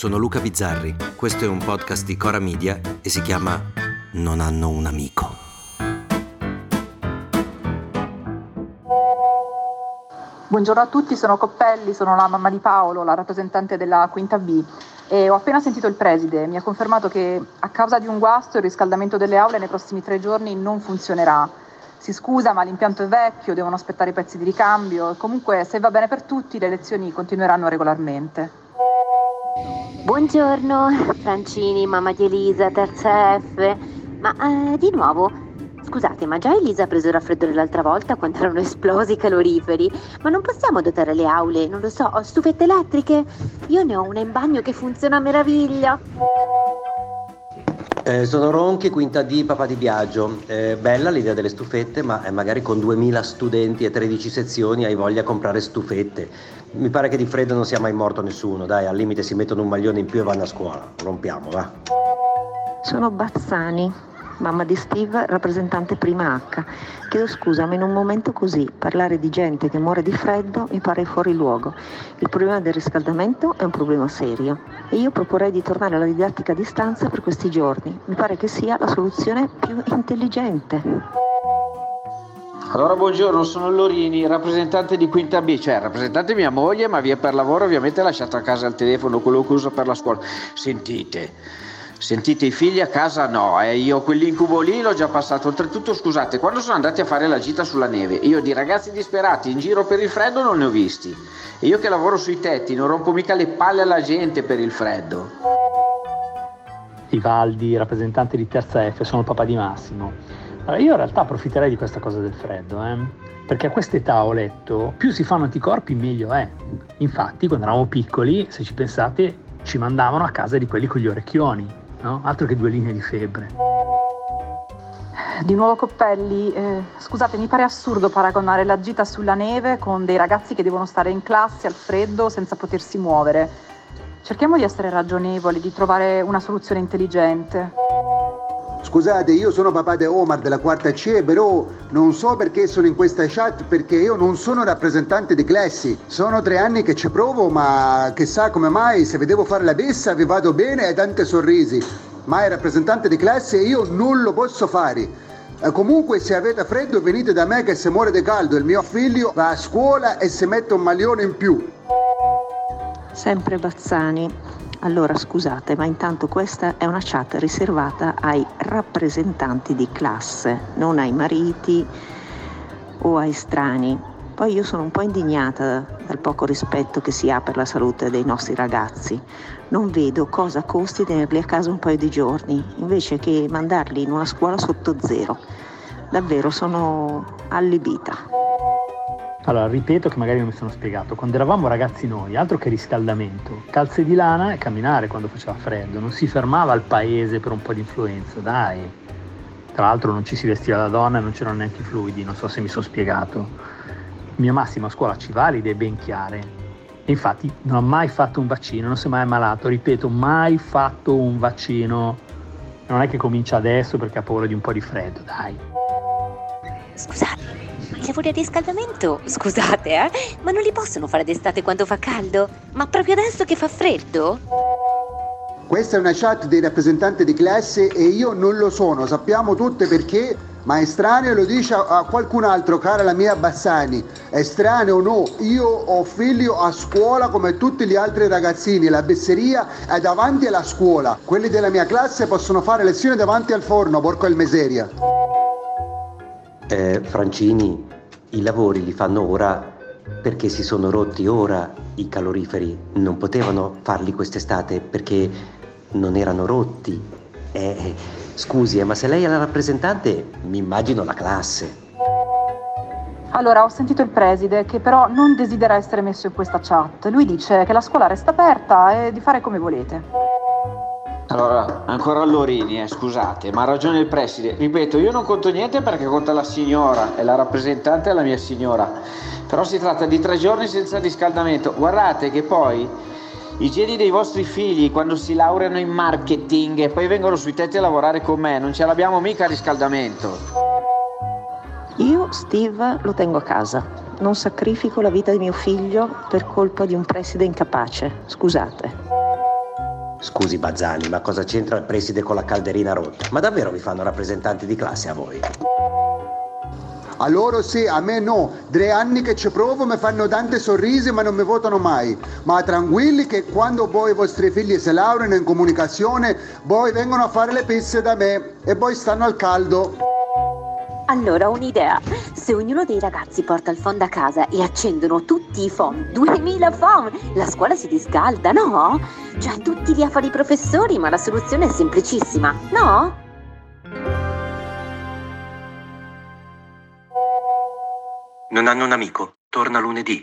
Sono Luca Bizzarri, questo è un podcast di Cora Media e si chiama Non hanno un amico. Buongiorno a tutti, sono Coppelli, sono la mamma di Paolo, la rappresentante della Quinta B e ho appena sentito il preside, mi ha confermato che a causa di un guasto il riscaldamento delle aule nei prossimi tre giorni non funzionerà si scusa ma l'impianto è vecchio, devono aspettare i pezzi di ricambio comunque se va bene per tutti le lezioni continueranno regolarmente. Buongiorno, Francini, mamma di Elisa, terza F. Ma eh, di nuovo, scusate, ma già Elisa ha preso il raffreddore l'altra volta quando erano esplosi i caloriferi? Ma non possiamo dotare le aule, non lo so, stufette elettriche? Io ne ho una in bagno che funziona a meraviglia. Eh, sono Ronchi, quinta D, papà di Biagio. Eh, bella l'idea delle stufette, ma eh, magari con 2000 studenti e 13 sezioni hai voglia di comprare stufette. Mi pare che di freddo non sia mai morto nessuno, dai, al limite si mettono un maglione in più e vanno a scuola. Rompiamo, va. Sono Bazzani, mamma di Steve, rappresentante prima H. Chiedo scusa, ma in un momento così parlare di gente che muore di freddo mi pare fuori luogo. Il problema del riscaldamento è un problema serio e io proporrei di tornare alla didattica a distanza per questi giorni. Mi pare che sia la soluzione più intelligente. Allora buongiorno, sono Lorini, rappresentante di Quinta B, cioè rappresentante mia moglie, ma via per lavoro ovviamente lasciato a casa il telefono, quello che uso per la scuola. Sentite, Sentite i figli a casa no, eh. io quell'incubo lì l'ho già passato. Oltretutto, scusate, quando sono andati a fare la gita sulla neve, io di ragazzi disperati in giro per il freddo non ne ho visti. E io che lavoro sui tetti non rompo mica le palle alla gente per il freddo. Ivaldi, rappresentante di Terza F, sono il papà di Massimo. Allora, io in realtà approfitterei di questa cosa del freddo, eh? perché a quest'età ho letto, più si fanno anticorpi meglio è. Infatti, quando eravamo piccoli, se ci pensate, ci mandavano a casa di quelli con gli orecchioni no? altro che due linee di febbre. Di nuovo Coppelli, eh, scusate, mi pare assurdo paragonare la gita sulla neve con dei ragazzi che devono stare in classe al freddo senza potersi muovere. Cerchiamo di essere ragionevoli, di trovare una soluzione intelligente. Scusate, io sono papà di Omar della quarta C, però non so perché sono in questa chat perché io non sono rappresentante di classi. Sono tre anni che ci provo, ma chissà come mai se vedevo fare la bessa vi vado bene e tanti sorrisi. Ma il rappresentante di classe io non lo posso fare. E comunque se avete freddo venite da me che se muore di caldo il mio figlio va a scuola e si mette un maglione in più. Sempre Bazzani. Allora scusate, ma intanto questa è una chat riservata ai rappresentanti di classe, non ai mariti o ai strani. Poi io sono un po' indignata dal poco rispetto che si ha per la salute dei nostri ragazzi. Non vedo cosa costi tenerli a casa un paio di giorni, invece che mandarli in una scuola sotto zero. Davvero sono allibita. Allora, ripeto che magari non mi sono spiegato. Quando eravamo ragazzi noi, altro che riscaldamento, calze di lana e camminare quando faceva freddo. Non si fermava al paese per un po' di influenza, dai. Tra l'altro non ci si vestiva da donna e non c'erano neanche i fluidi, non so se mi sono spiegato. Mio Massimo a scuola ci va le idee ben chiare. E infatti non ha mai fatto un vaccino, non si è mai ammalato, ripeto, mai fatto un vaccino. Non è che comincia adesso perché ha paura di un po' di freddo, dai. Scusate, lavori a riscaldamento, scusate, eh, ma non li possono fare d'estate quando fa caldo? Ma proprio adesso che fa freddo? Questa è una chat dei rappresentanti di classe e io non lo sono, sappiamo tutte perché, ma è estraneo lo dice a qualcun altro, cara la mia Bassani, è estraneo o no, io ho figlio a scuola come tutti gli altri ragazzini, la besseria è davanti alla scuola, quelli della mia classe possono fare lezioni davanti al forno, porco il miseria. Eh, Francini, i lavori li fanno ora perché si sono rotti ora i caloriferi, non potevano farli quest'estate perché non erano rotti. Eh, scusi, eh, ma se lei è la rappresentante, mi immagino la classe. Allora, ho sentito il preside che però non desidera essere messo in questa chat. Lui dice che la scuola resta aperta e di fare come volete. Allora, ancora Lorini, eh, scusate, ma ha ragione il preside. Ripeto, io non conto niente perché conta la signora e la rappresentante è la mia signora. Però si tratta di tre giorni senza riscaldamento. Guardate che poi i geni dei vostri figli quando si laureano in marketing e poi vengono sui tetti a lavorare con me, non ce l'abbiamo mica a riscaldamento. Io Steve lo tengo a casa. Non sacrifico la vita di mio figlio per colpa di un preside incapace. Scusate. Scusi Bazzani, ma cosa c'entra il preside con la calderina rotta? Ma davvero vi fanno rappresentanti di classe a voi? A loro sì, a me no. Tre anni che ci provo, mi fanno tante sorrisi ma non mi votano mai. Ma tranquilli che quando poi i vostri figli si laureano in comunicazione, poi vengono a fare le pizze da me e poi stanno al caldo. Allora, ho un'idea. Se ognuno dei ragazzi porta il phon a casa e accendono tutti i phon, 2000 phon, la scuola si riscalda, no? Cioè, tutti lì a fare i professori, ma la soluzione è semplicissima, no? Non hanno un amico. Torna lunedì.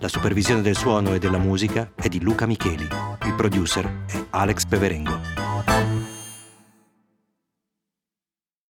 La supervisione del suono e della musica è di Luca Micheli. Il producer è Alex Peverengo.